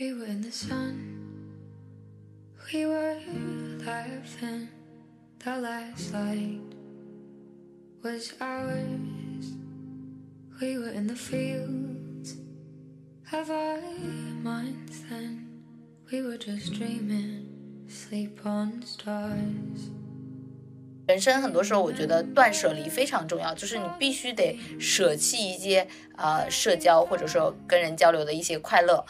We were in the sun. We were laughing. The last light was ours. We were in the fields of our minds then. We were just dreaming, sleep on stars. 人生很多时候，我觉得断舍离非常重要，就是你必须得舍弃一些呃社交或者说跟人交流的一些快乐，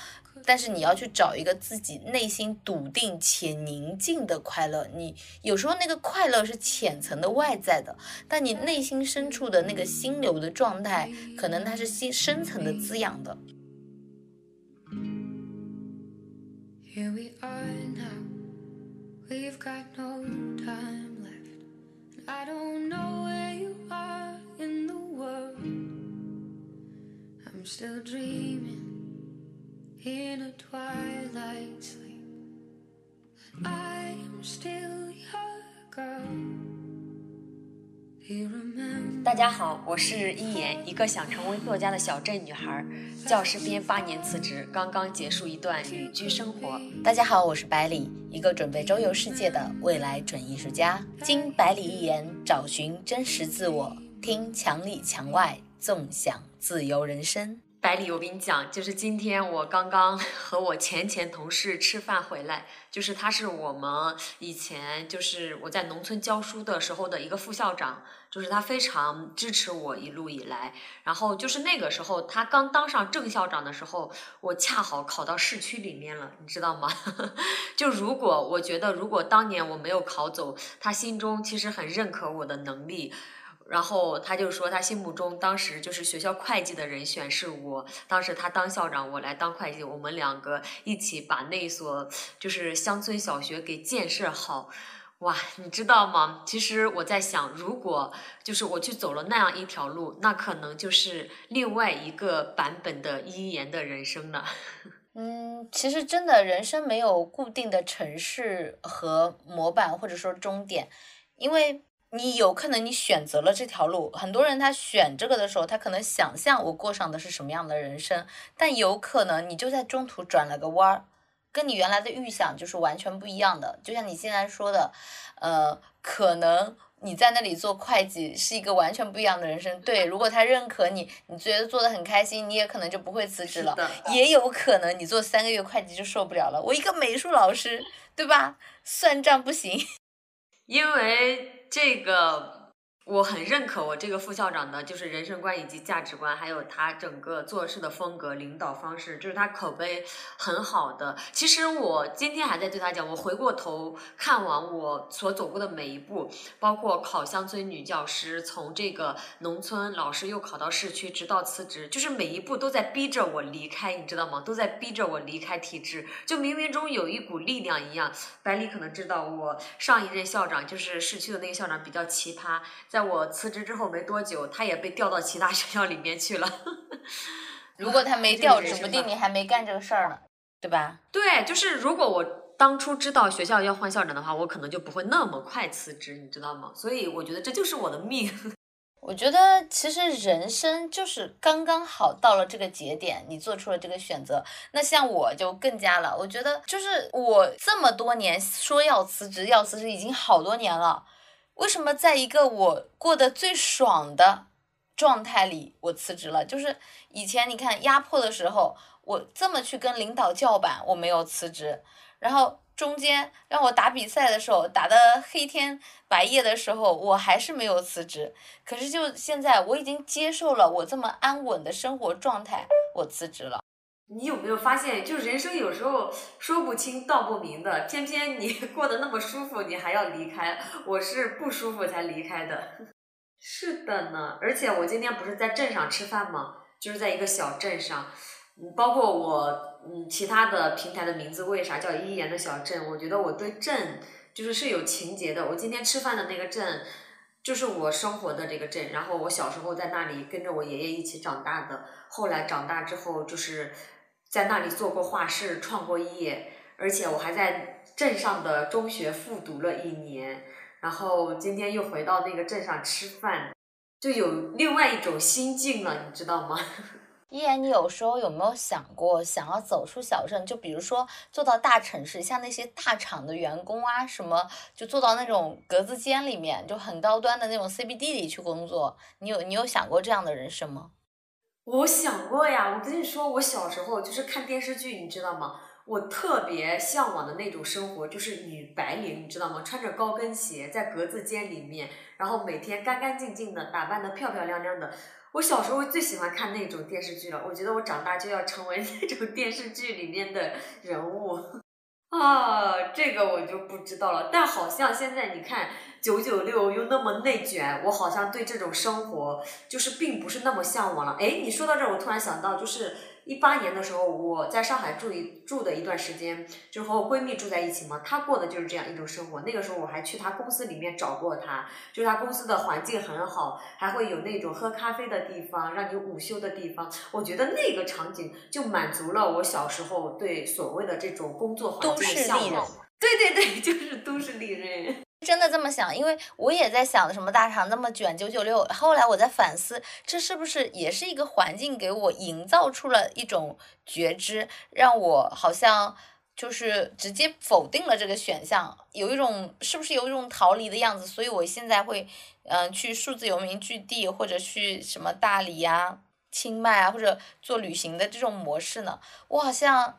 但是你要去找一个自己内心笃定且宁静的快乐。你有时候那个快乐是浅层的外在的，但你内心深处的那个心流的状态，可能它是心深层的滋养的。Here we are now. We've got no time left. And I don't know where you are in the world. I'm still dreaming in a twilight sleep. I am still your girl. Do you remember? 大家好，我是一言，一个想成为作家的小镇女孩，教师编八年辞职，刚刚结束一段旅居生活。大家好，我是百里，一个准备周游世界的未来准艺术家。经百里一言，找寻真实自我，听墙里墙外，纵享自由人生。百里，我跟你讲，就是今天我刚刚和我前前同事吃饭回来，就是他是我们以前就是我在农村教书的时候的一个副校长，就是他非常支持我一路以来。然后就是那个时候他刚当上正校长的时候，我恰好考到市区里面了，你知道吗？就如果我觉得如果当年我没有考走，他心中其实很认可我的能力。然后他就说，他心目中当时就是学校会计的人选是我，当时他当校长，我来当会计，我们两个一起把那所就是乡村小学给建设好。哇，你知道吗？其实我在想，如果就是我去走了那样一条路，那可能就是另外一个版本的一言的人生了。嗯，其实真的人生没有固定的城市和模板，或者说终点，因为。你有可能你选择了这条路，很多人他选这个的时候，他可能想象我过上的是什么样的人生，但有可能你就在中途转了个弯儿，跟你原来的预想就是完全不一样的。就像你现在说的，呃，可能你在那里做会计是一个完全不一样的人生。对，如果他认可你，你觉得做的很开心，你也可能就不会辞职了。也有可能你做三个月会计就受不了了。我一个美术老师，对吧？算账不行，因为。这个我很认可，我这个副校长的就是人生观以及价值观，还有他整个做事的风格、领导方式，就是他口碑很好的。其实我今天还在对他讲，我回过头看完我所走过的每一步，包括考乡村女教师，从这个农村老师又考到市区，直到辞职，就是每一步都在逼着我离开，你知道吗？都在逼着我离开体制，就冥冥中有一股力量一样。百里可能知道，我上一任校长就是市区的那个校长比较奇葩。在我辞职之后没多久，他也被调到其他学校里面去了。如果他没调，指不定你还没干这个事儿呢，对吧？对，就是如果我当初知道学校要换校长的话，我可能就不会那么快辞职，你知道吗？所以我觉得这就是我的命。我觉得其实人生就是刚刚好到了这个节点，你做出了这个选择。那像我就更加了，我觉得就是我这么多年说要辞职要辞职，已经好多年了。为什么在一个我过得最爽的状态里，我辞职了？就是以前你看压迫的时候，我这么去跟领导叫板，我没有辞职。然后中间让我打比赛的时候，打的黑天白夜的时候，我还是没有辞职。可是就现在，我已经接受了我这么安稳的生活状态，我辞职了。你有没有发现，就人生有时候说不清道不明的，偏偏你 过得那么舒服，你还要离开。我是不舒服才离开的。是的呢，而且我今天不是在镇上吃饭吗？就是在一个小镇上，嗯，包括我，嗯，其他的平台的名字为啥叫一言的小镇？我觉得我对镇就是是有情节的。我今天吃饭的那个镇，就是我生活的这个镇，然后我小时候在那里跟着我爷爷一起长大的，后来长大之后就是。在那里做过画室，创过业，而且我还在镇上的中学复读了一年，然后今天又回到那个镇上吃饭，就有另外一种心境了，你知道吗？依然，你有时候有没有想过，想要走出小镇？就比如说做到大城市，像那些大厂的员工啊，什么就做到那种格子间里面，就很高端的那种 CBD 里去工作。你有你有想过这样的人生吗？我想过呀，我跟你说，我小时候就是看电视剧，你知道吗？我特别向往的那种生活，就是女白领，你知道吗？穿着高跟鞋在格子间里面，然后每天干干净净的，打扮的漂漂亮亮的。我小时候最喜欢看那种电视剧了，我觉得我长大就要成为 那种电视剧里面的人物啊，这个我就不知道了。但好像现在你看九九六又那么内卷，我好像对这种生活就是并不是那么向往了。哎，你说到这儿，我突然想到，就是。一八年的时候，我在上海住一住的一段时间，就和我闺蜜住在一起嘛。她过的就是这样一种生活。那个时候我还去她公司里面找过她，就是她公司的环境很好，还会有那种喝咖啡的地方，让你午休的地方。我觉得那个场景就满足了我小时候对所谓的这种工作环境的向往。对对对，就是都市丽人。真的这么想，因为我也在想什么大厂那么卷九九六。后来我在反思，这是不是也是一个环境给我营造出了一种觉知，让我好像就是直接否定了这个选项，有一种是不是有一种逃离的样子？所以我现在会嗯去数字游民据地，或者去什么大理呀、清迈啊，或者做旅行的这种模式呢？我好像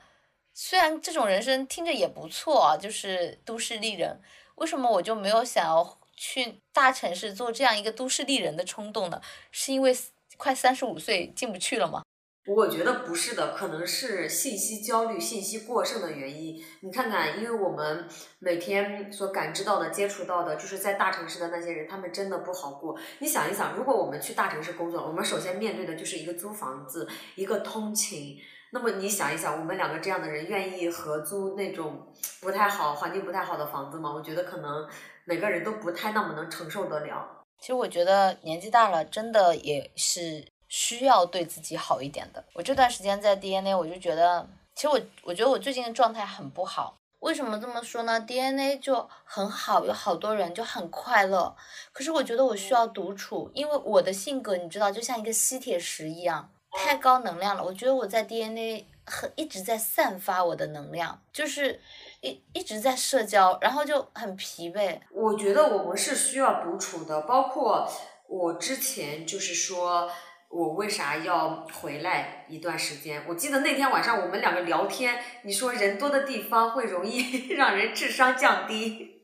虽然这种人生听着也不错啊，就是都市丽人。为什么我就没有想要去大城市做这样一个都市丽人的冲动呢？是因为快三十五岁进不去了吗？我觉得不是的，可能是信息焦虑、信息过剩的原因。你看看，因为我们每天所感知到的、接触到的，就是在大城市的那些人，他们真的不好过。你想一想，如果我们去大城市工作，我们首先面对的就是一个租房子，一个通勤。那么你想一想，我们两个这样的人愿意合租那种不太好、环境不太好的房子吗？我觉得可能每个人都不太那么能承受得了。其实我觉得年纪大了，真的也是需要对自己好一点的。我这段时间在 DNA，我就觉得，其实我我觉得我最近的状态很不好。为什么这么说呢？DNA 就很好，有好多人就很快乐。可是我觉得我需要独处，因为我的性格你知道，就像一个吸铁石一样。太高能量了，我觉得我在 DNA 很一直在散发我的能量，就是一一直在社交，然后就很疲惫。我觉得我们是需要独处的，包括我之前就是说我为啥要回来一段时间。我记得那天晚上我们两个聊天，你说人多的地方会容易 让人智商降低，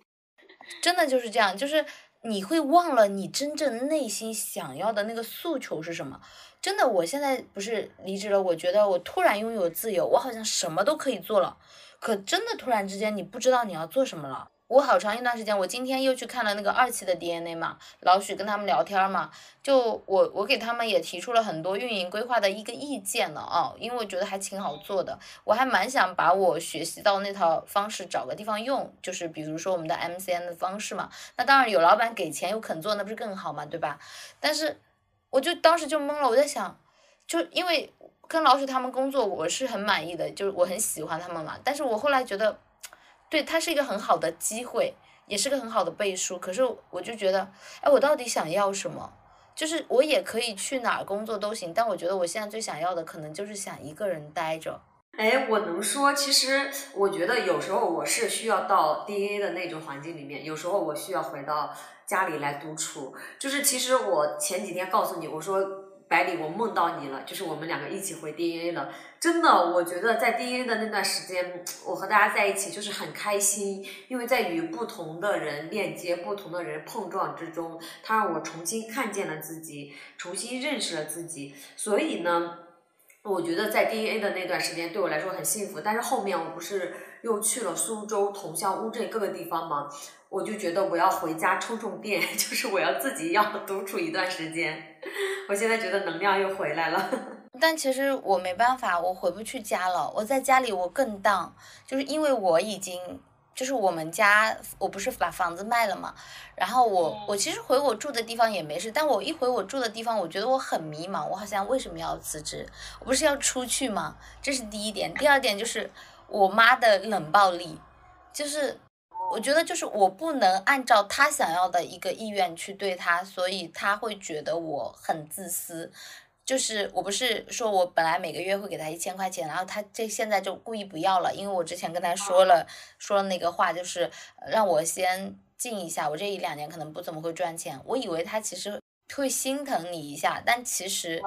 真的就是这样，就是你会忘了你真正内心想要的那个诉求是什么。真的，我现在不是离职了，我觉得我突然拥有自由，我好像什么都可以做了。可真的突然之间，你不知道你要做什么了。我好长一段时间，我今天又去看了那个二期的 DNA 嘛，老许跟他们聊天嘛，就我我给他们也提出了很多运营规划的一个意见了啊，因为我觉得还挺好做的，我还蛮想把我学习到那套方式找个地方用，就是比如说我们的 MCN 的方式嘛，那当然有老板给钱又肯做，那不是更好嘛，对吧？但是。我就当时就懵了，我在想，就因为跟老鼠他们工作，我是很满意的，就是我很喜欢他们嘛。但是我后来觉得，对他是一个很好的机会，也是个很好的背书。可是我就觉得，哎，我到底想要什么？就是我也可以去哪儿工作都行，但我觉得我现在最想要的，可能就是想一个人待着。哎，我能说，其实我觉得有时候我是需要到 DNA 的那种环境里面，有时候我需要回到。家里来独处，就是其实我前几天告诉你，我说百里，我梦到你了，就是我们两个一起回 DNA 了。真的，我觉得在 DNA 的那段时间，我和大家在一起就是很开心，因为在与不同的人链接、不同的人碰撞之中，它让我重新看见了自己，重新认识了自己。所以呢，我觉得在 DNA 的那段时间对我来说很幸福。但是后面我不是又去了苏州、桐乡、乌镇各个地方吗？我就觉得我要回家充充电，就是我要自己要独处一段时间。我现在觉得能量又回来了，但其实我没办法，我回不去家了。我在家里我更荡，就是因为我已经，就是我们家我不是把房子卖了嘛，然后我我其实回我住的地方也没事，但我一回我住的地方，我觉得我很迷茫，我好像为什么要辞职？我不是要出去吗？这是第一点，第二点就是我妈的冷暴力，就是。我觉得就是我不能按照他想要的一个意愿去对他，所以他会觉得我很自私。就是我不是说我本来每个月会给他一千块钱，然后他这现在就故意不要了，因为我之前跟他说了说了那个话，就是让我先静一下，我这一两年可能不怎么会赚钱。我以为他其实会心疼你一下，但其实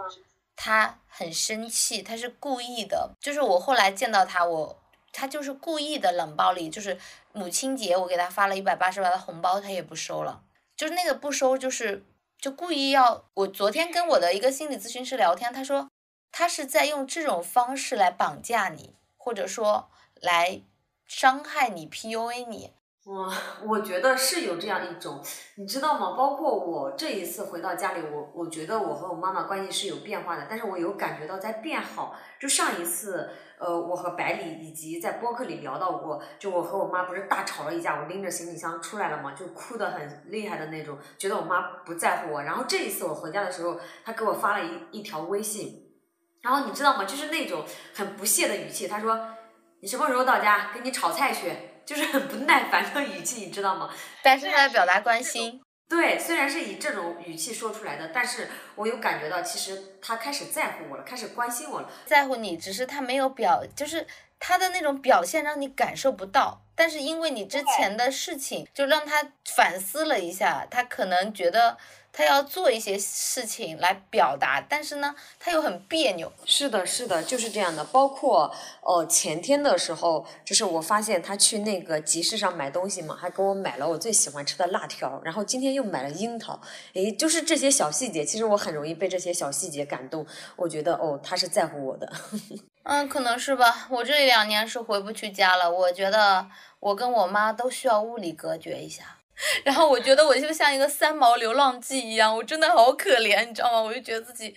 他很生气，他是故意的。就是我后来见到他，我他就是故意的冷暴力，就是母亲节我给他发了一百八十八的红包，他也不收了，就是那个不收就是。就故意要我昨天跟我的一个心理咨询师聊天，他说他是在用这种方式来绑架你，或者说来伤害你、PUA 你。我我觉得是有这样一种，你知道吗？包括我这一次回到家里，我我觉得我和我妈妈关系是有变化的，但是我有感觉到在变好。就上一次，呃，我和百里以及在播客里聊到过，就我和我妈不是大吵了一架，我拎着行李箱出来了嘛，就哭得很厉害的那种，觉得我妈不在乎我。然后这一次我回家的时候，她给我发了一一条微信，然后你知道吗？就是那种很不屑的语气，她说：“你什么时候到家？给你炒菜去。”就是很 不耐烦的语气，你知道吗？但是他在表达关心。对，虽然是以这种语气说出来的，但是我有感觉到，其实他开始在乎我了，开始关心我了。在乎你，只是他没有表，就是他的那种表现让你感受不到。但是因为你之前的事情，就让他反思了一下，他可能觉得。他要做一些事情来表达，但是呢，他又很别扭。是的，是的，就是这样的。包括呃前天的时候，就是我发现他去那个集市上买东西嘛，还给我买了我最喜欢吃的辣条。然后今天又买了樱桃，诶，就是这些小细节，其实我很容易被这些小细节感动。我觉得哦，他是在乎我的。嗯，可能是吧。我这两年是回不去家了，我觉得我跟我妈都需要物理隔绝一下。然后我觉得我就像一个三毛流浪记一样，我真的好可怜，你知道吗？我就觉得自己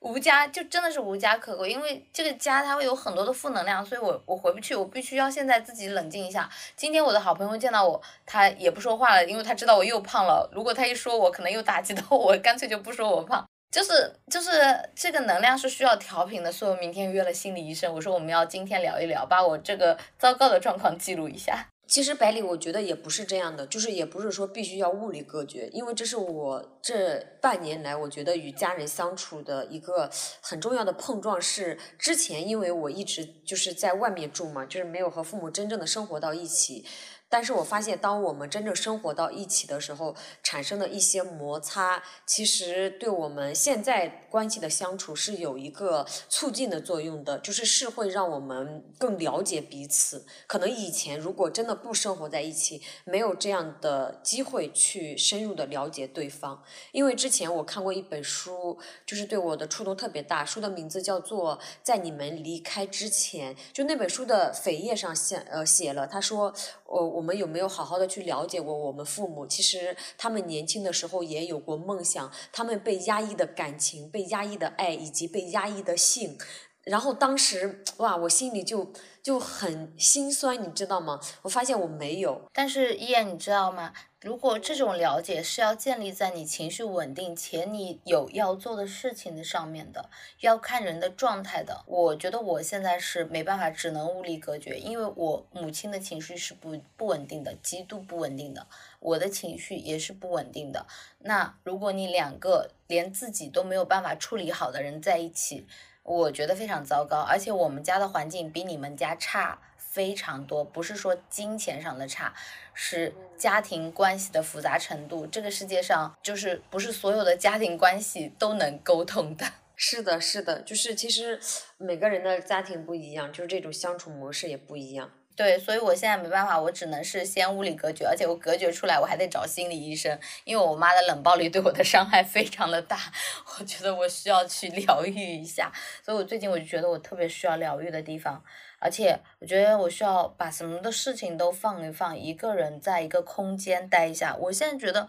无家，就真的是无家可归，因为这个家它会有很多的负能量，所以我我回不去，我必须要现在自己冷静一下。今天我的好朋友见到我，他也不说话了，因为他知道我又胖了。如果他一说我，可能又打击到我，干脆就不说我胖。就是就是这个能量是需要调频的，所以我明天约了心理医生，我说我们要今天聊一聊，把我这个糟糕的状况记录一下。其实百里，我觉得也不是这样的，就是也不是说必须要物理隔绝，因为这是我这半年来我觉得与家人相处的一个很重要的碰撞。是之前因为我一直就是在外面住嘛，就是没有和父母真正的生活到一起。但是我发现，当我们真正生活到一起的时候，产生的一些摩擦，其实对我们现在关系的相处是有一个促进的作用的，就是是会让我们更了解彼此。可能以前如果真的不生活在一起，没有这样的机会去深入的了解对方。因为之前我看过一本书，就是对我的触动特别大，书的名字叫做《在你们离开之前》，就那本书的扉页上写呃写了，他说。我我们有没有好好的去了解过我们父母？其实他们年轻的时候也有过梦想，他们被压抑的感情、被压抑的爱以及被压抑的性，然后当时哇，我心里就就很心酸，你知道吗？我发现我没有。但是依然，你知道吗？如果这种了解是要建立在你情绪稳定且你有要做的事情的上面的，要看人的状态的。我觉得我现在是没办法，只能物理隔绝，因为我母亲的情绪是不不稳定的，极度不稳定的，我的情绪也是不稳定的。那如果你两个连自己都没有办法处理好的人在一起，我觉得非常糟糕。而且我们家的环境比你们家差。非常多，不是说金钱上的差，是家庭关系的复杂程度。这个世界上就是不是所有的家庭关系都能沟通的。是的，是的，就是其实每个人的家庭不一样，就是这种相处模式也不一样。对，所以我现在没办法，我只能是先物理隔绝，而且我隔绝出来，我还得找心理医生，因为我妈的冷暴力对我的伤害非常的大，我觉得我需要去疗愈一下。所以我最近我就觉得我特别需要疗愈的地方。而且我觉得我需要把什么的事情都放一放，一个人在一个空间待一下。我现在觉得，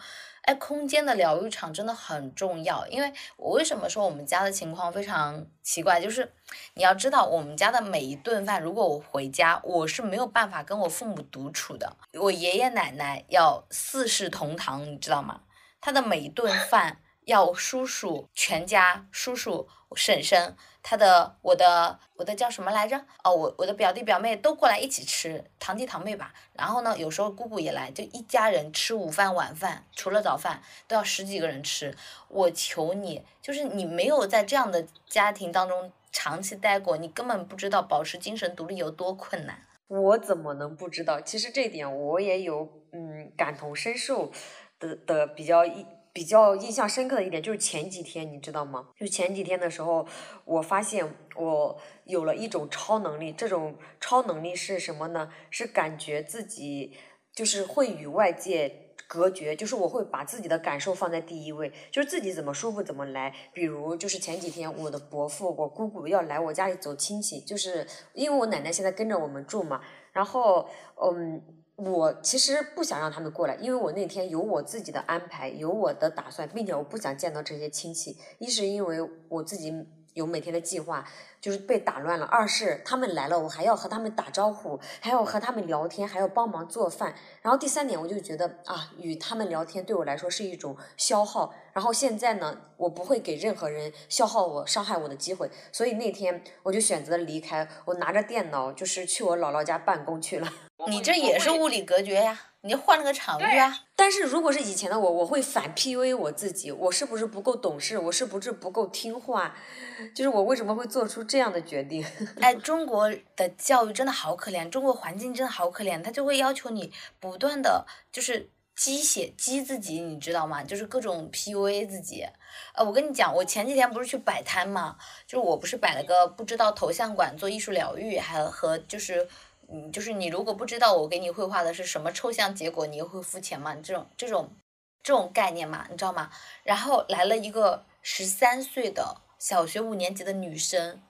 哎，空间的疗愈场真的很重要。因为我为什么说我们家的情况非常奇怪，就是你要知道，我们家的每一顿饭，如果我回家，我是没有办法跟我父母独处的。我爷爷奶奶要四世同堂，你知道吗？他的每一顿饭要叔叔全家叔叔。婶婶，他的我的我的叫什么来着？哦，我我的表弟表妹都过来一起吃，堂弟堂妹吧。然后呢，有时候姑姑也来，就一家人吃午饭晚饭，除了早饭都要十几个人吃。我求你，就是你没有在这样的家庭当中长期待过，你根本不知道保持精神独立有多困难。我怎么能不知道？其实这点我也有嗯感同身受的的比较一。比较印象深刻的一点就是前几天，你知道吗？就前几天的时候，我发现我有了一种超能力。这种超能力是什么呢？是感觉自己就是会与外界隔绝，就是我会把自己的感受放在第一位，就是自己怎么舒服怎么来。比如就是前几天，我的伯父、我姑姑要来我家里走亲戚，就是因为我奶奶现在跟着我们住嘛，然后嗯。我其实不想让他们过来，因为我那天有我自己的安排，有我的打算，并且我不想见到这些亲戚。一是因为我自己有每天的计划。就是被打乱了。二是他们来了，我还要和他们打招呼，还要和他们聊天，还要帮忙做饭。然后第三点，我就觉得啊，与他们聊天对我来说是一种消耗。然后现在呢，我不会给任何人消耗我、伤害我的机会。所以那天我就选择离开，我拿着电脑就是去我姥姥家办公去了。你这也是物理隔绝呀。你就换了个场域啊！但是如果是以前的我，我会反 PUA 我自己，我是不是不够懂事？我是不是不够听话？就是我为什么会做出这样的决定？哎，中国的教育真的好可怜，中国环境真的好可怜，他就会要求你不断的就是鸡血激自己，你知道吗？就是各种 PUA 自己。呃，我跟你讲，我前几天不是去摆摊嘛，就是我不是摆了个不知道头像馆做艺术疗愈，还和就是。嗯，就是你如果不知道我给你绘画的是什么抽象结果，你又会付钱吗？这种这种这种概念嘛，你知道吗？然后来了一个十三岁的小学五年级的女生，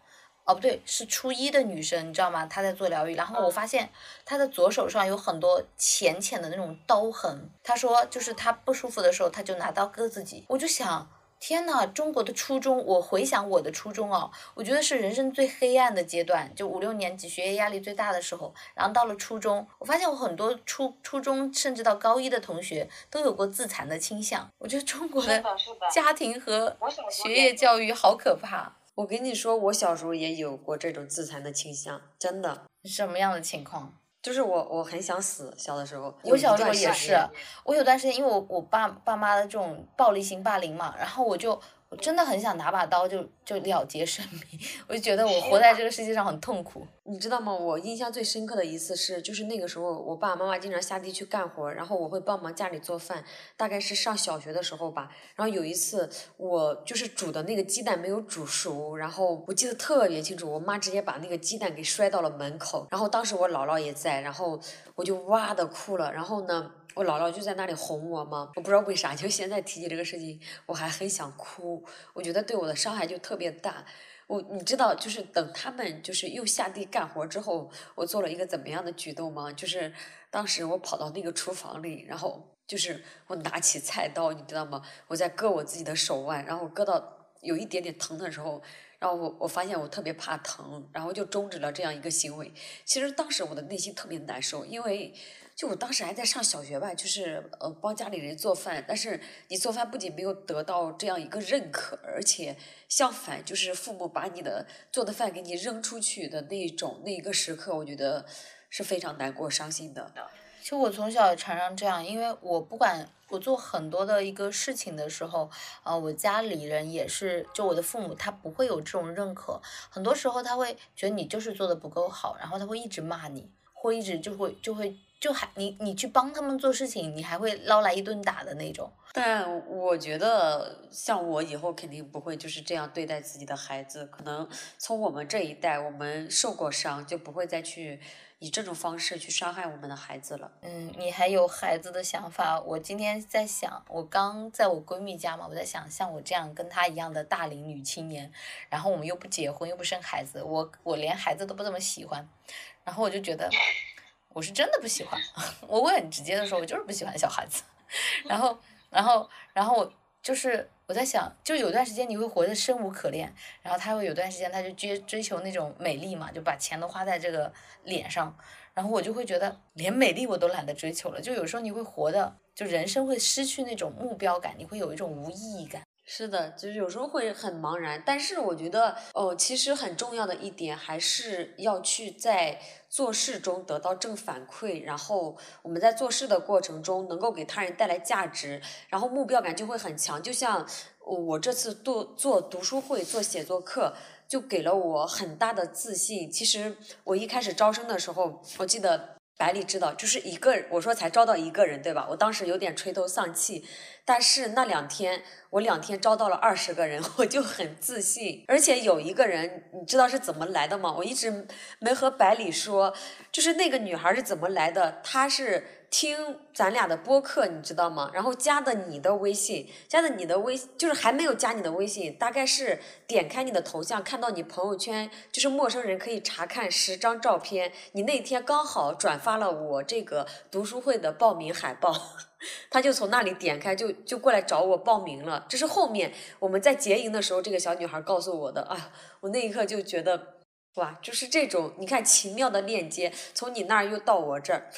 哦不对，是初一的女生，你知道吗？她在做疗愈，然后我发现她的左手上有很多浅浅的那种刀痕。她说就是她不舒服的时候，她就拿刀割自己。我就想。天呐，中国的初中，我回想我的初中哦，我觉得是人生最黑暗的阶段，就五六年级学业压力最大的时候。然后到了初中，我发现我很多初初中甚至到高一的同学都有过自残的倾向。我觉得中国的家庭和学业教育好可怕。我跟你说，我小时候也有过这种自残的倾向，真的。什么样的情况？就是我，我很想死。小的时候，我小时候也是。我有段时间，因为我我爸爸妈的这种暴力型霸凌嘛，然后我就。我真的很想拿把刀就就了结生命，我就觉得我活在这个世界上很痛苦。你知道吗？我印象最深刻的一次是，就是那个时候我爸爸妈妈经常下地去干活，然后我会帮忙家里做饭，大概是上小学的时候吧。然后有一次我就是煮的那个鸡蛋没有煮熟，然后我记得特别清楚，我妈直接把那个鸡蛋给摔到了门口，然后当时我姥姥也在，然后我就哇的哭了，然后呢。我姥姥就在那里哄我嘛，我不知道为啥，就现在提起这个事情，我还很想哭。我觉得对我的伤害就特别大。我你知道，就是等他们就是又下地干活之后，我做了一个怎么样的举动吗？就是当时我跑到那个厨房里，然后就是我拿起菜刀，你知道吗？我在割我自己的手腕，然后割到有一点点疼的时候，然后我我发现我特别怕疼，然后就终止了这样一个行为。其实当时我的内心特别难受，因为。就我当时还在上小学吧，就是呃帮家里人做饭，但是你做饭不仅没有得到这样一个认可，而且相反，就是父母把你的做的饭给你扔出去的那一种那一个时刻，我觉得是非常难过、伤心的。其实我从小常常这样，因为我不管我做很多的一个事情的时候，啊，我家里人也是，就我的父母他不会有这种认可，很多时候他会觉得你就是做的不够好，然后他会一直骂你，或一直就会就会。就还你你去帮他们做事情，你还会捞来一顿打的那种。但我觉得像我以后肯定不会就是这样对待自己的孩子。可能从我们这一代，我们受过伤，就不会再去以这种方式去伤害我们的孩子了。嗯，你还有孩子的想法？我今天在想，我刚在我闺蜜家嘛，我在想，像我这样跟她一样的大龄女青年，然后我们又不结婚又不生孩子，我我连孩子都不怎么喜欢，然后我就觉得。我是真的不喜欢，我会很直接的说，我就是不喜欢小孩子。然后，然后，然后我就是我在想，就有段时间你会活得生无可恋，然后他会有段时间他就追追求那种美丽嘛，就把钱都花在这个脸上。然后我就会觉得连美丽我都懒得追求了，就有时候你会活的，就人生会失去那种目标感，你会有一种无意义感。是的，就是有时候会很茫然，但是我觉得，哦，其实很重要的一点还是要去在做事中得到正反馈，然后我们在做事的过程中能够给他人带来价值，然后目标感就会很强。就像我这次做做读书会、做写作课，就给了我很大的自信。其实我一开始招生的时候，我记得。百里知道，就是一个我说才招到一个人，对吧？我当时有点垂头丧气，但是那两天我两天招到了二十个人，我就很自信。而且有一个人，你知道是怎么来的吗？我一直没和百里说，就是那个女孩是怎么来的，她是。听咱俩的播客，你知道吗？然后加的你的微信，加的你的微，就是还没有加你的微信，大概是点开你的头像，看到你朋友圈，就是陌生人可以查看十张照片。你那天刚好转发了我这个读书会的报名海报，他就从那里点开，就就过来找我报名了。这是后面我们在结营的时候，这个小女孩告诉我的。哎呀，我那一刻就觉得，哇，就是这种，你看奇妙的链接，从你那儿又到我这儿。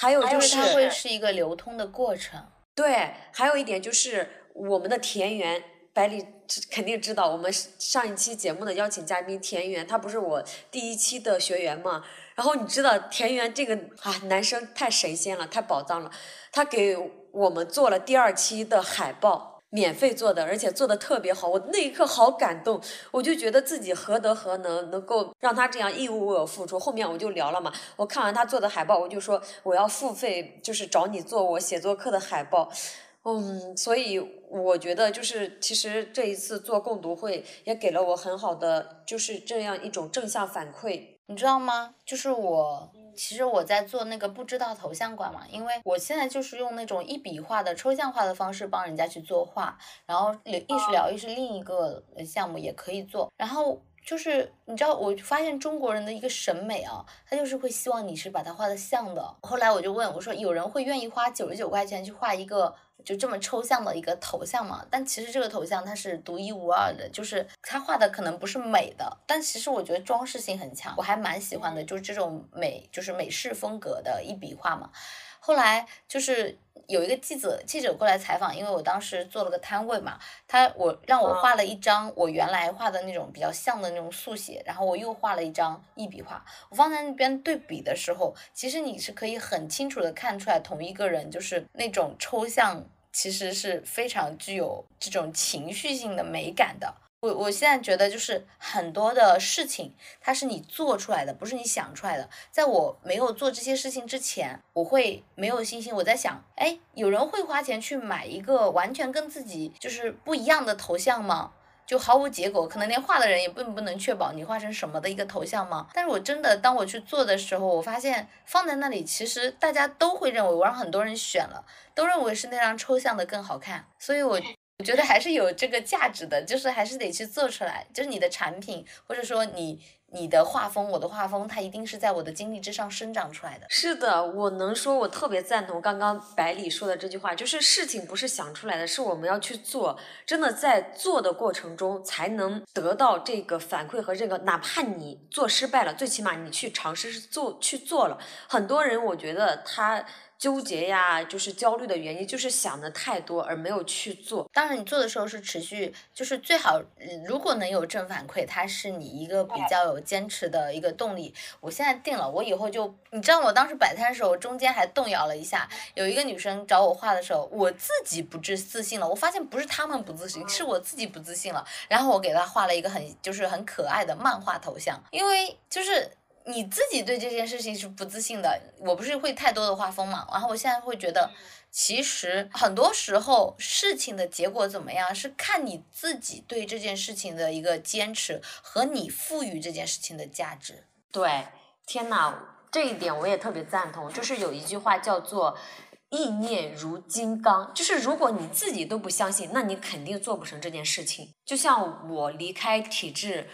还有就是它会是一个流通的过程。对，还有一点就是我们的田园，百里肯定知道，我们上一期节目的邀请嘉宾田园，他不是我第一期的学员嘛？然后你知道田园这个啊男生太神仙了，太宝藏了，他给我们做了第二期的海报。免费做的，而且做的特别好，我那一刻好感动，我就觉得自己何德何能，能够让他这样义务为我付出。后面我就聊了嘛，我看完他做的海报，我就说我要付费，就是找你做我写作课的海报。嗯，所以我觉得就是其实这一次做共读会也给了我很好的就是这样一种正向反馈，你知道吗？就是我。其实我在做那个不知道头像馆嘛，因为我现在就是用那种一笔画的抽象化的方式帮人家去做画，然后艺术疗愈是另一个项目也可以做，然后就是你知道，我发现中国人的一个审美啊，他就是会希望你是把它画的像的。后来我就问我说，有人会愿意花九十九块钱去画一个？就这么抽象的一个头像嘛，但其实这个头像它是独一无二的，就是他画的可能不是美的，但其实我觉得装饰性很强，我还蛮喜欢的，就是这种美，就是美式风格的一笔画嘛。后来就是有一个记者记者过来采访，因为我当时做了个摊位嘛，他我让我画了一张我原来画的那种比较像的那种速写，然后我又画了一张一笔画，我放在那边对比的时候，其实你是可以很清楚的看出来同一个人就是那种抽象，其实是非常具有这种情绪性的美感的。我我现在觉得就是很多的事情，它是你做出来的，不是你想出来的。在我没有做这些事情之前，我会没有信心。我在想，哎，有人会花钱去买一个完全跟自己就是不一样的头像吗？就毫无结果，可能连画的人也并不能确保你画成什么的一个头像吗？但是我真的当我去做的时候，我发现放在那里，其实大家都会认为我让很多人选了，都认为是那张抽象的更好看，所以我。我觉得还是有这个价值的，就是还是得去做出来。就是你的产品，或者说你你的画风，我的画风，它一定是在我的经历之上生长出来的。是的，我能说，我特别赞同刚刚百里说的这句话，就是事情不是想出来的，是我们要去做。真的在做的过程中，才能得到这个反馈和这个，哪怕你做失败了，最起码你去尝试做去做了。很多人，我觉得他。纠结呀，就是焦虑的原因，就是想的太多而没有去做。当然，你做的时候是持续，就是最好，如果能有正反馈，它是你一个比较有坚持的一个动力。我现在定了，我以后就，你知道，我当时摆摊的时候，中间还动摇了一下。有一个女生找我画的时候，我自己不自自信了。我发现不是他们不自信，是我自己不自信了。然后我给她画了一个很，就是很可爱的漫画头像，因为就是。你自己对这件事情是不自信的，我不是会太多的画风嘛，然后我现在会觉得，其实很多时候事情的结果怎么样，是看你自己对这件事情的一个坚持和你赋予这件事情的价值。对，天呐，这一点我也特别赞同，就是有一句话叫做“意念如金刚”，就是如果你自己都不相信，那你肯定做不成这件事情。就像我离开体制。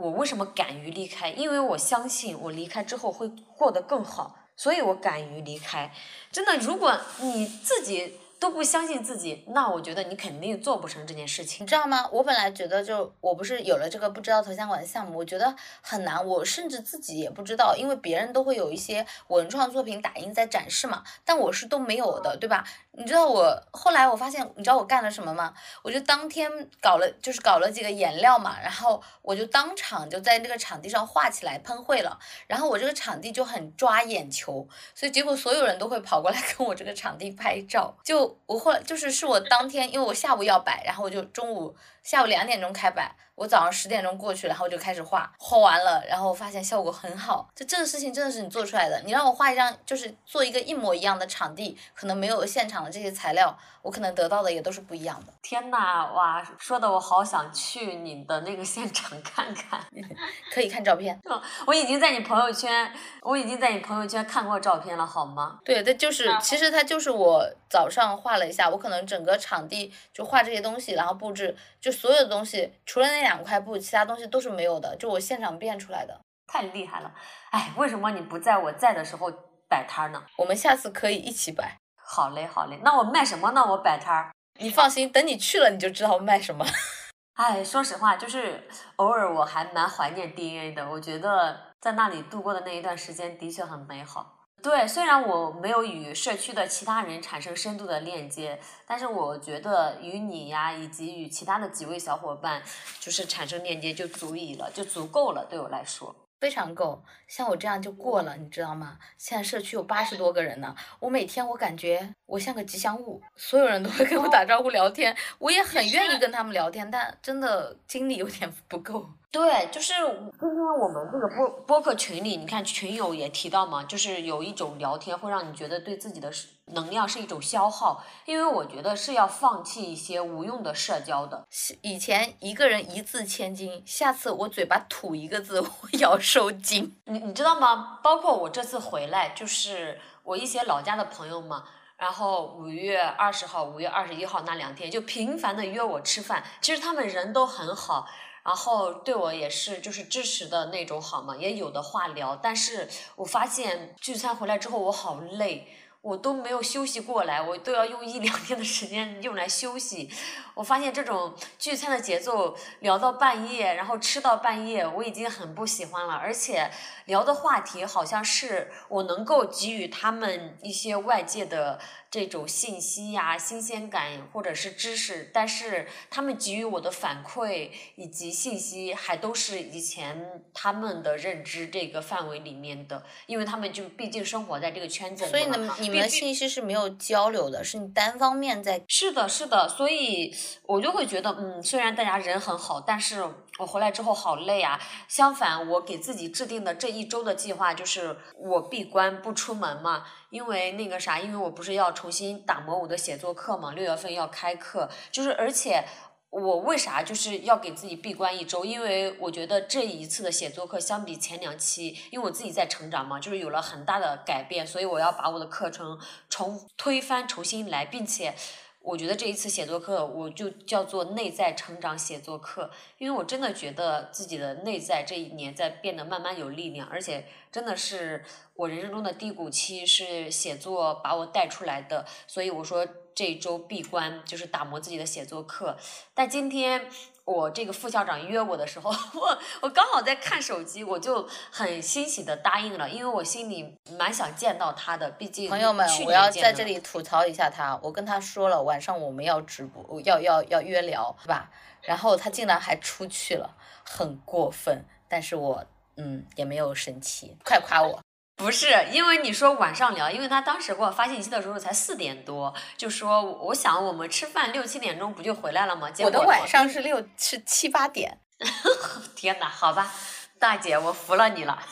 我为什么敢于离开？因为我相信我离开之后会过得更好，所以我敢于离开。真的，如果你自己都不相信自己，那我觉得你肯定做不成这件事情。你知道吗？我本来觉得就我不是有了这个不知道头像馆的项目，我觉得很难，我甚至自己也不知道，因为别人都会有一些文创作品打印在展示嘛，但我是都没有的，对吧？你知道我后来我发现，你知道我干了什么吗？我就当天搞了，就是搞了几个颜料嘛，然后我就当场就在那个场地上画起来喷绘了，然后我这个场地就很抓眼球，所以结果所有人都会跑过来 跟我这个场地拍照。就我后来就是是我当天，因为我下午要摆，然后我就中午下午两点钟开摆。我早上十点钟过去，然后就开始画，画完了，然后发现效果很好。就这个事情真的是你做出来的。你让我画一张，就是做一个一模一样的场地，可能没有现场的这些材料，我可能得到的也都是不一样的。天呐，哇，说的我好想去你的那个现场看看。可以看照片。我已经在你朋友圈，我已经在你朋友圈看过照片了，好吗？对，它就是，其实它就是我早上画了一下，我可能整个场地就画这些东西，然后布置，就所有的东西，除了那两。两块布，其他东西都是没有的，就我现场变出来的，太厉害了！哎，为什么你不在我在的时候摆摊呢？我们下次可以一起摆。好嘞，好嘞。那我卖什么呢？我摆摊儿。你放心，等你去了你就知道卖什么。哎，说实话，就是偶尔我还蛮怀念 DNA 的。我觉得在那里度过的那一段时间的确很美好。对，虽然我没有与社区的其他人产生深度的链接，但是我觉得与你呀，以及与其他的几位小伙伴，就是产生链接就足以了，就足够了，对我来说。非常够，像我这样就过了，你知道吗？现在社区有八十多个人呢，我每天我感觉我像个吉祥物，所有人都会跟我打招呼聊天，我也很愿意 跟他们聊天，但真的精力有点不够。对，就是今天我们这个播播客群里，你看群友也提到嘛，就是有一种聊天会让你觉得对自己的能量是一种消耗，因为我觉得是要放弃一些无用的社交的。以前一个人一字千金，下次我嘴巴吐一个字，我要收金。你你知道吗？包括我这次回来，就是我一些老家的朋友嘛，然后五月二十号、五月二十一号那两天就频繁的约我吃饭，其实他们人都很好。然后对我也是就是支持的那种好嘛，也有的话聊。但是我发现聚餐回来之后我好累，我都没有休息过来，我都要用一 两天的时间用来休息。我发现这种聚餐的节奏聊到半夜，然后吃到半夜，我已经很不喜欢了。而且聊的话题好像是我能够给予他们一些外界的。这种信息呀、新鲜感或者是知识，但是他们给予我的反馈以及信息，还都是以前他们的认知这个范围里面的，因为他们就毕竟生活在这个圈子里。所以呢，你们的信息是没有交流的，是你单方面在。是的，是的，所以我就会觉得，嗯，虽然大家人很好，但是我回来之后好累啊。相反，我给自己制定的这一周的计划就是我闭关不出门嘛。因为那个啥，因为我不是要重新打磨我的写作课嘛，六月份要开课，就是而且我为啥就是要给自己闭关一周？因为我觉得这一次的写作课相比前两期，因为我自己在成长嘛，就是有了很大的改变，所以我要把我的课程重推翻，重新来，并且。我觉得这一次写作课，我就叫做内在成长写作课，因为我真的觉得自己的内在这一年在变得慢慢有力量，而且真的是我人生中的低谷期是写作把我带出来的，所以我说这一周闭关就是打磨自己的写作课，但今天。我这个副校长约我的时候，我我刚好在看手机，我就很欣喜的答应了，因为我心里蛮想见到他的，毕竟朋友们，我要在这里吐槽一下他，我跟他说了晚上我们要直播，要要要约聊，是吧？然后他竟然还出去了，很过分，但是我嗯也没有生气，快夸我。不是，因为你说晚上聊，因为他当时给我发信息的时候才四点多，就说我想我们吃饭六七点钟不就回来了吗？我的晚上是六是七八点。天哪，好吧，大姐，我服了你了。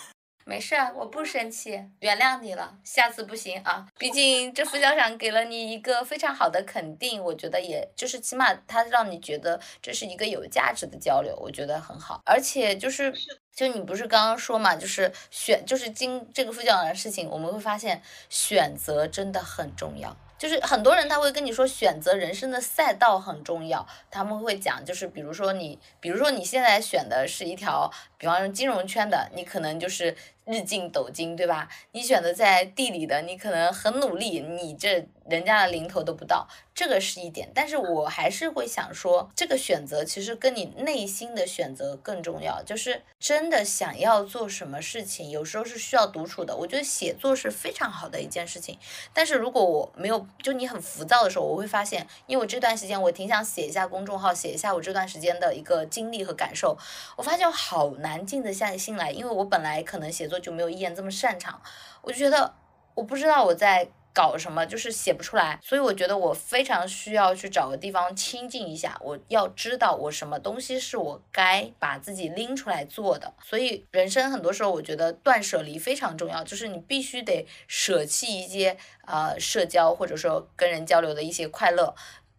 没事，我不生气，原谅你了。下次不行啊，毕竟这副校长给了你一个非常好的肯定，我觉得也就是起码他让你觉得这是一个有价值的交流，我觉得很好。而且就是。就你不是刚刚说嘛，就是选，就是经这个副教长的事情，我们会发现选择真的很重要。就是很多人他会跟你说选择人生的赛道很重要，他们会讲，就是比如说你，比如说你现在选的是一条比方说金融圈的，你可能就是日进斗金，对吧？你选择在地里的，你可能很努力，你这人家的零头都不到，这个是一点。但是我还是会想说，这个选择其实跟你内心的选择更重要，就是真的想要做什么事情，有时候是需要独处的。我觉得写作是非常好的一件事情，但是如果我没有，就你很浮躁的时候，我会发现，因为我这段时间我挺想写一下公众号，写一下我这段时间的一个经历和感受，我发现好难静得下心来，因为我本来可能写作就没有一言这么擅长，我就觉得我不知道我在。搞什么就是写不出来，所以我觉得我非常需要去找个地方清静一下。我要知道我什么东西是我该把自己拎出来做的。所以人生很多时候，我觉得断舍离非常重要，就是你必须得舍弃一些呃社交或者说跟人交流的一些快乐。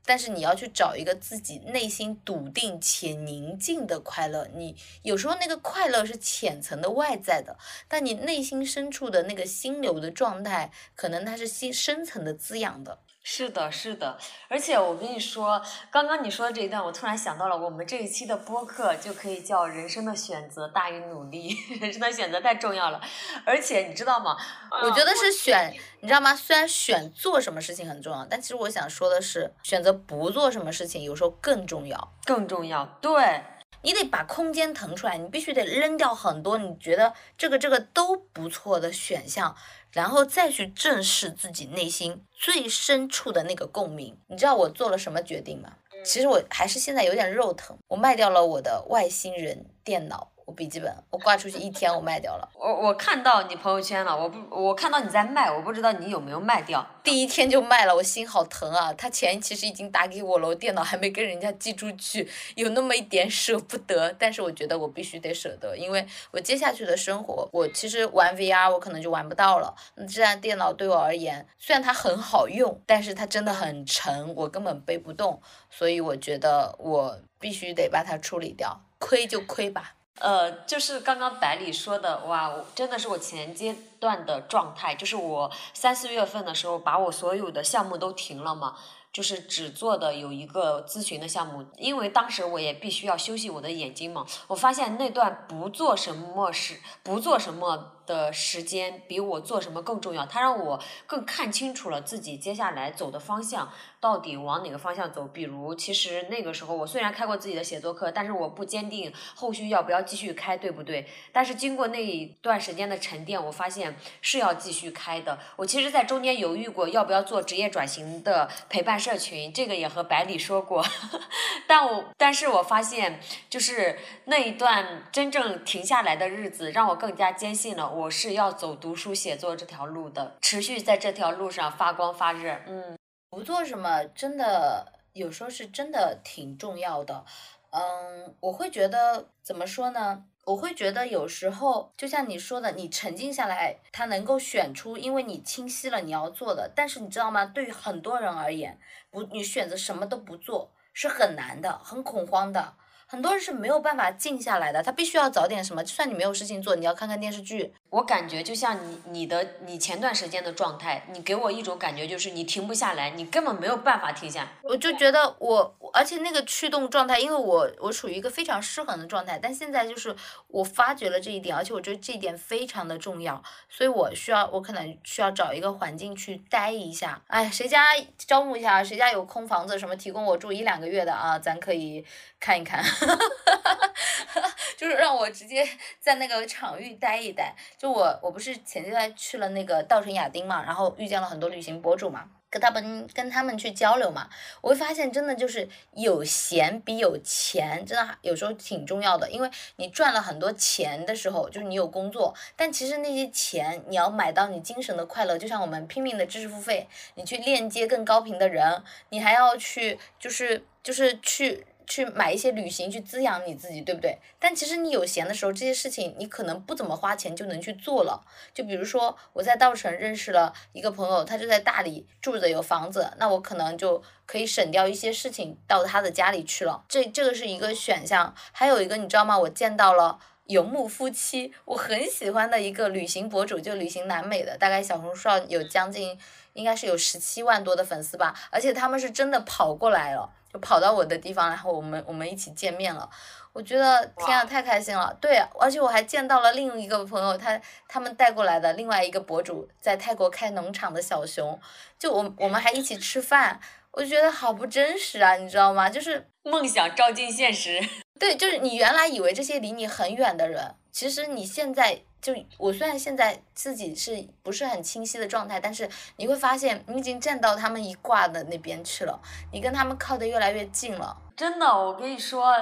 但是你要去找一个自己内心笃定且宁静的快乐。你有时候那个快乐是浅层的外在的，但你内心深处的那个心流的状态，可能它是心深层的滋养的。是的，是的，而且我跟你说，刚刚你说的这一段，我突然想到了，我们这一期的播客就可以叫“人生的选择大于努力”，人生的选择太重要了。而且你知道吗？我觉得是选，你知道吗？虽然选做什么事情很重要，但其实我想说的是，选择不做什么事情有时候更重要，更重要。对。你得把空间腾出来，你必须得扔掉很多你觉得这个这个都不错的选项，然后再去正视自己内心最深处的那个共鸣。你知道我做了什么决定吗？其实我还是现在有点肉疼，我卖掉了我的外星人电脑。笔记本，我挂出去一天，我卖掉了。我我看到你朋友圈了，我不，我看到你在卖，我不知道你有没有卖掉。第一天就卖了，我心好疼啊！他钱其实已经打给我了，我电脑还没跟人家寄出去，有那么一点舍不得。但是我觉得我必须得舍得，因为我接下去的生活，我其实玩 VR 我可能就玩不到了。那这台电脑对我而言，虽然它很好用，但是它真的很沉，我根本背不动。所以我觉得我必须得把它处理掉，亏就亏吧。呃，就是刚刚百里说的，哇，真的是我前阶段的状态，就是我三四月份的时候，把我所有的项目都停了嘛，就是只做的有一个咨询的项目，因为当时我也必须要休息我的眼睛嘛，我发现那段不做什么事，不做什么。的时间比我做什么更重要，它让我更看清楚了自己接下来走的方向到底往哪个方向走。比如，其实那个时候我虽然开过自己的写作课，但是我不坚定后续要不要继续开，对不对？但是经过那一段时间的沉淀，我发现是要继续开的。我其实，在中间犹豫过要不要做职业转型的陪伴社群，这个也和百里说过，但我但是我发现，就是那一段真正停下来的日子，让我更加坚信了。我是要走读书写作这条路的，持续在这条路上发光发热。嗯，不做什么真的有时候是真的挺重要的。嗯，我会觉得怎么说呢？我会觉得有时候就像你说的，你沉静下来，他能够选出，因为你清晰了你要做的。但是你知道吗？对于很多人而言，不，你选择什么都不做是很难的，很恐慌的。很多人是没有办法静下来的，他必须要找点什么。就算你没有事情做，你要看看电视剧。我感觉就像你你的你前段时间的状态，你给我一种感觉就是你停不下来，你根本没有办法停下。我就觉得我，而且那个驱动状态，因为我我处于一个非常失衡的状态，但现在就是我发觉了这一点，而且我觉得这一点非常的重要，所以我需要我可能需要找一个环境去待一下。哎，谁家招募一下？谁家有空房子什么提供我住一两个月的啊？咱可以看一看。就是让我直接 在那个场域待一待。就我，我不是前几天去了那个稻城亚丁嘛，然后遇见了很多旅行博主嘛，跟他们跟他们去交流嘛，我会发现真的就是有闲比有钱真的有时候挺重要的。因为你赚了很多钱的时候，就是你有工作，但其实那些钱你要买到你精神的快乐，就像我们拼命的知识付费，你去链接更高频的人，你还要去就是就是去。去买一些旅行去滋养你自己，对不对？但其实你有闲的时候，这些事情你可能不怎么花钱就能去做了。就比如说我在稻城认识了一个朋友，他就在大理住着有房子，那我可能就可以省掉一些事情到他的家里去了。这这个是一个选项。还有一个你知道吗？我见到了游牧夫妻，我很喜欢的一个旅行博主，就旅行南美的，大概小红书上有将近应该是有十七万多的粉丝吧，而且他们是真的跑过来了。就跑到我的地方，然后我们我们一起见面了。我觉得天啊，太开心了。对，而且我还见到了另一个朋友，他他们带过来的另外一个博主在泰国开农场的小熊，就我我们还一起吃饭，我就觉得好不真实啊，你知道吗？就是梦想照进现实。对，就是你原来以为这些离你很远的人，其实你现在就我虽然现在自己是不是很清晰的状态，但是你会发现你已经站到他们一挂的那边去了，你跟他们靠得越来越近了。真的，我跟你说，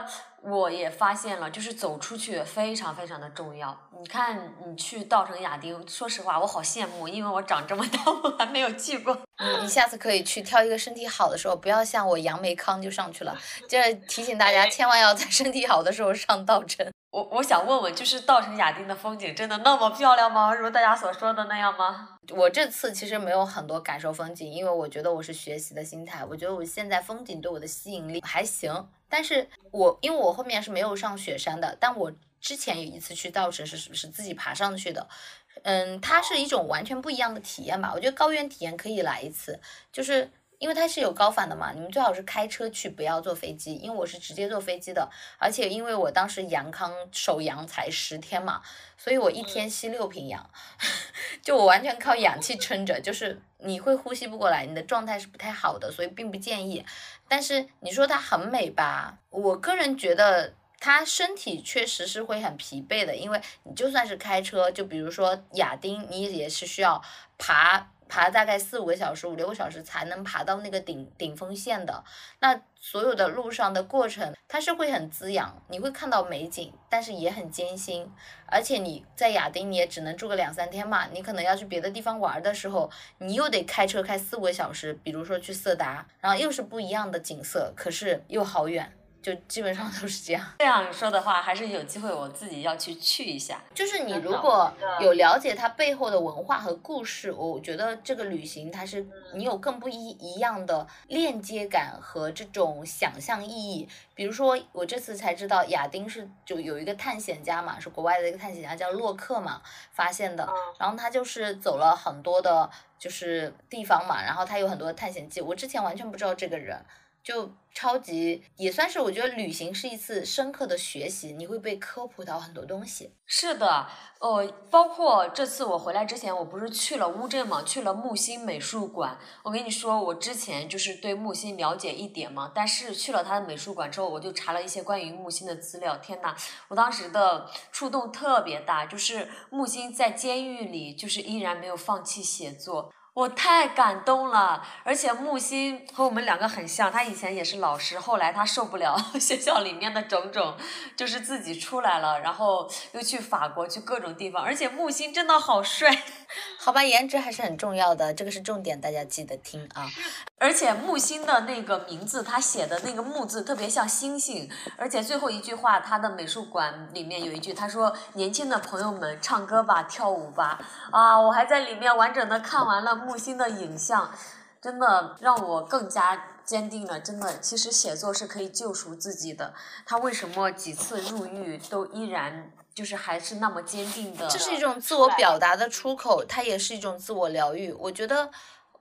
我也发现了，就是走出去非常非常的重要。你看，你去稻城亚丁，说实话，我好羡慕，因为我长这么大，我还没有去过。你你下次可以去挑一个身体好的时候，不要像我杨梅康就上去了。就是提醒大家，千万要在身体好的时候上稻城。我我想问问，就是稻城亚丁的风景真的那么漂亮吗？如大家所说的那样吗？我这次其实没有很多感受风景，因为我觉得我是学习的心态，我觉得我现在风景对我的吸引力还行。但是我因为我后面是没有上雪山的，但我之前有一次去稻城是是自己爬上去的，嗯，它是一种完全不一样的体验吧。我觉得高原体验可以来一次，就是因为它是有高反的嘛，你们最好是开车去，不要坐飞机，因为我是直接坐飞机的，而且因为我当时阳康首阳才十天嘛，所以我一天吸六瓶氧，就我完全靠氧气撑着，就是你会呼吸不过来，你的状态是不太好的，所以并不建议。但是你说它很美吧？我个人觉得它身体确实是会很疲惫的，因为你就算是开车，就比如说亚丁，你也是需要爬爬大概四五个小时、五六个小时才能爬到那个顶顶峰线的。那所有的路上的过程，它是会很滋养，你会看到美景，但是也很艰辛。而且你在亚丁，你也只能住个两三天嘛，你可能要去别的地方玩的时候，你又得开车开四五个小时，比如说去色达，然后又是不一样的景色，可是又好远。就基本上都是这样。这样说的话，还是有机会我自己要去去一下。就是你如果有了解它背后的文化和故事，我觉得这个旅行它是你有更不一一样的链接感和这种想象意义。比如说，我这次才知道亚丁是就有一个探险家嘛，是国外的一个探险家叫洛克嘛发现的。然后他就是走了很多的，就是地方嘛，然后他有很多探险记。我之前完全不知道这个人。就超级也算是，我觉得旅行是一次深刻的学习，你会被科普到很多东西。是的，呃，包括这次我回来之前，我不是去了乌镇嘛，去了木心美术馆。我跟你说，我之前就是对木心了解一点嘛，但是去了他的美术馆之后，我就查了一些关于木心的资料。天呐，我当时的触动特别大，就是木心在监狱里，就是依然没有放弃写作。我太感动了，而且木心和我们两个很像，他以前也是老师，后来他受不了 学校里面的种种，就是自己出来了，然后又去法国，去各种地方，而且木心真的好帅，好吧，颜值还是很重要的，这个是重点，大家记得听啊。而且木心的那个名字，他写的那个木字特别像星星，而且最后一句话，他的美术馆里面有一句，他说：“年轻的朋友们，唱歌吧，跳舞吧。”啊，我还在里面完整的看完了木心的影像，真的让我更加坚定了，真的，其实写作是可以救赎自己的。他为什么几次入狱都依然就是还是那么坚定的？这是一种自我表达的出口，它也是一种自我疗愈。我觉得。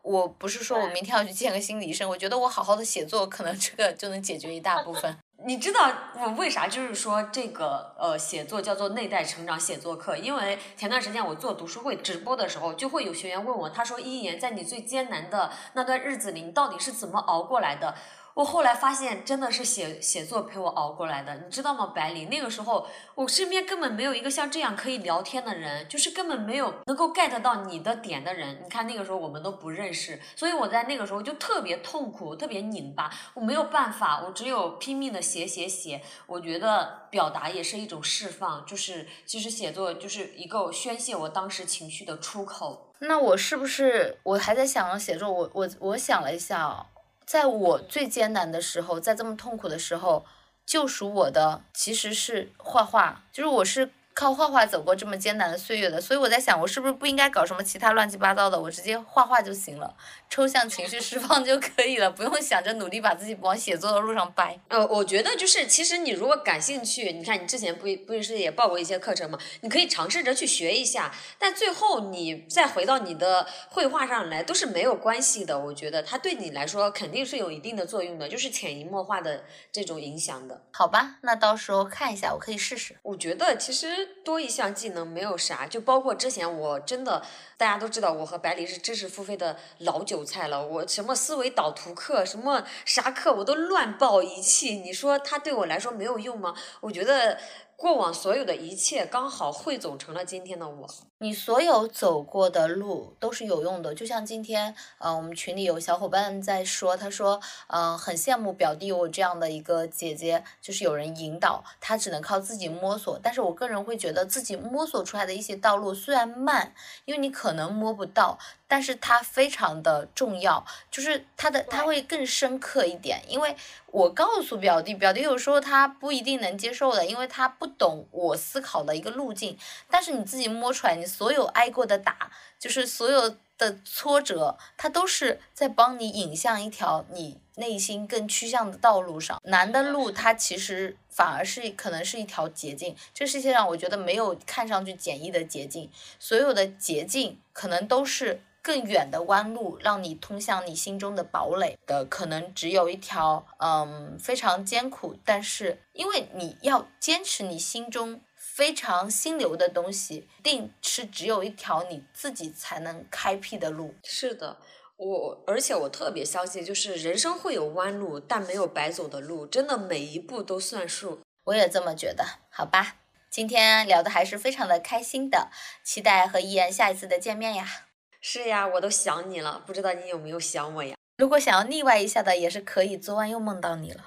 我不是说我明天要去见个心理医生，我觉得我好好的写作，可能这个就能解决一大部分。你知道我为啥就是说这个呃写作叫做内在成长写作课？因为前段时间我做读书会直播的时候，就会有学员问我，他说一言，在你最艰难的那段日子里，你到底是怎么熬过来的？我后来发现，真的是写写作陪我熬过来的，你知道吗，白领？那个时候，我身边根本没有一个像这样可以聊天的人，就是根本没有能够 get 到你的点的人。你看那个时候我们都不认识，所以我在那个时候就特别痛苦，特别拧巴，我没有办法，我只有拼命的写写写。我觉得表达也是一种释放，就是其实写作就是一个宣泄我当时情绪的出口。那我是不是我还在想写作？我我我想了一下。在我最艰难的时候，在这么痛苦的时候，救赎我的其实是画画。就是我是靠画画走过这么艰难的岁月的，所以我在想，我是不是不应该搞什么其他乱七八糟的，我直接画画就行了，抽象情绪释放就可以了，不用想着努力把自己往写作的路上掰。呃，我觉得就是，其实你如果感兴趣，你看你之前不不是也报过一些课程嘛？你可以尝试着去学一下，但最后你再回到你的绘画上来，都是没有关系的。我觉得它对你来说肯定是有一定的作用的，就是潜移默化的这种影响的。好吧，那到时候看一下，我可以试试。我觉得其实多一项技能没有啥，就包括之前我真的大家都知道，我和百里是知识付费的老韭菜了。我什么思维导图课，什么啥课我都乱报一气。你说它对我来说没有用吗？我觉得过往所有的一切刚好汇总成了今天的我。你所有走过的路都是有用的，就像今天，呃，我们群里有小伙伴在说，他说，嗯、很羡慕表弟有我这样的一个姐姐，就是有人引导，他只能靠自己摸索。但是我个人会觉得自己摸索出来的一些道路虽然慢，因为你可能摸不到，但是它非常的重要，就是它的它会更深刻一点。因为我告诉表弟，表弟有时候他不一定能接受的，因为他不懂我思考的一个路径。但是你自己摸出来，你所有挨过的打，就是所有的挫折，它都是在帮你引向一条你内心更趋向的道路上。难的路，它其实反而是可能是一条捷径。这世界上，我觉得没有看上去简易的捷径，所有的捷径可能都是。更远的弯路，让你通向你心中的堡垒的，可能只有一条，嗯，非常艰苦，但是因为你要坚持你心中非常心流的东西，定是只有一条你自己才能开辟的路。是的。我而且我特别相信，就是人生会有弯路，但没有白走的路，真的每一步都算数。我也这么觉得，好吧？今天聊的还是非常的开心的，期待和依然下一次的见面呀。是呀，我都想你了，不知道你有没有想我呀？如果想要腻歪一下的，也是可以。昨晚又梦到你了。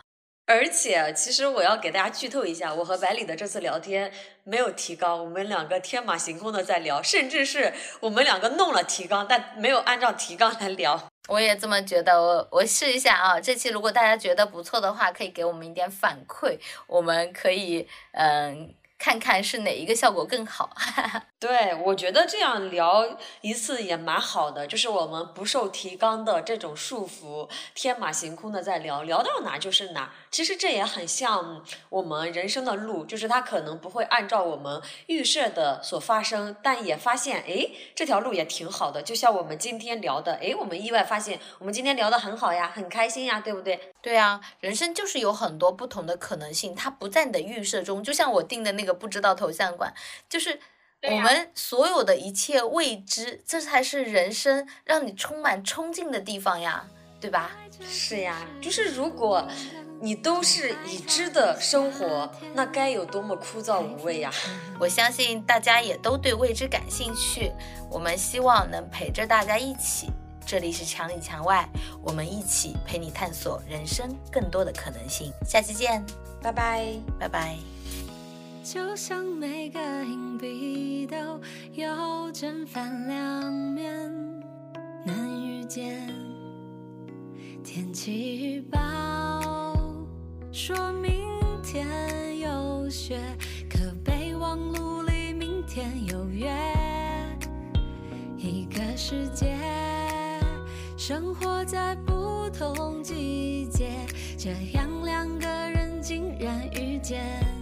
而且，其实我要给大家剧透一下，我和百里的这次聊天没有提纲，我们两个天马行空的在聊，甚至是我们两个弄了提纲，但没有按照提纲来聊。我也这么觉得，我我试一下啊。这期如果大家觉得不错的话，可以给我们一点反馈，我们可以嗯。看看是哪一个效果更好。对，我觉得这样聊一次也蛮好的，就是我们不受提纲的这种束缚，天马行空的在聊，聊到哪就是哪。其实这也很像我们人生的路，就是它可能不会按照我们预设的所发生，但也发现，哎，这条路也挺好的。就像我们今天聊的，哎，我们意外发现，我们今天聊得很好呀，很开心呀，对不对？对啊，人生就是有很多不同的可能性，它不在你的预设中。就像我定的那个不知道头像馆，就是我们所有的一切未知，这才是人生让你充满冲劲的地方呀，对吧？是呀，就是如果你都是已知的生活，那该有多么枯燥无味呀！我相信大家也都对未知感兴趣，我们希望能陪着大家一起。这里是墙里墙外，我们一起陪你探索人生更多的可能性。下期见，拜拜，拜拜。就像每个硬币都有正反两面，能遇见。天气预报说明天有雪，可备忘录里明天有约。一个世界，生活在不同季节，这样两个人竟然遇见。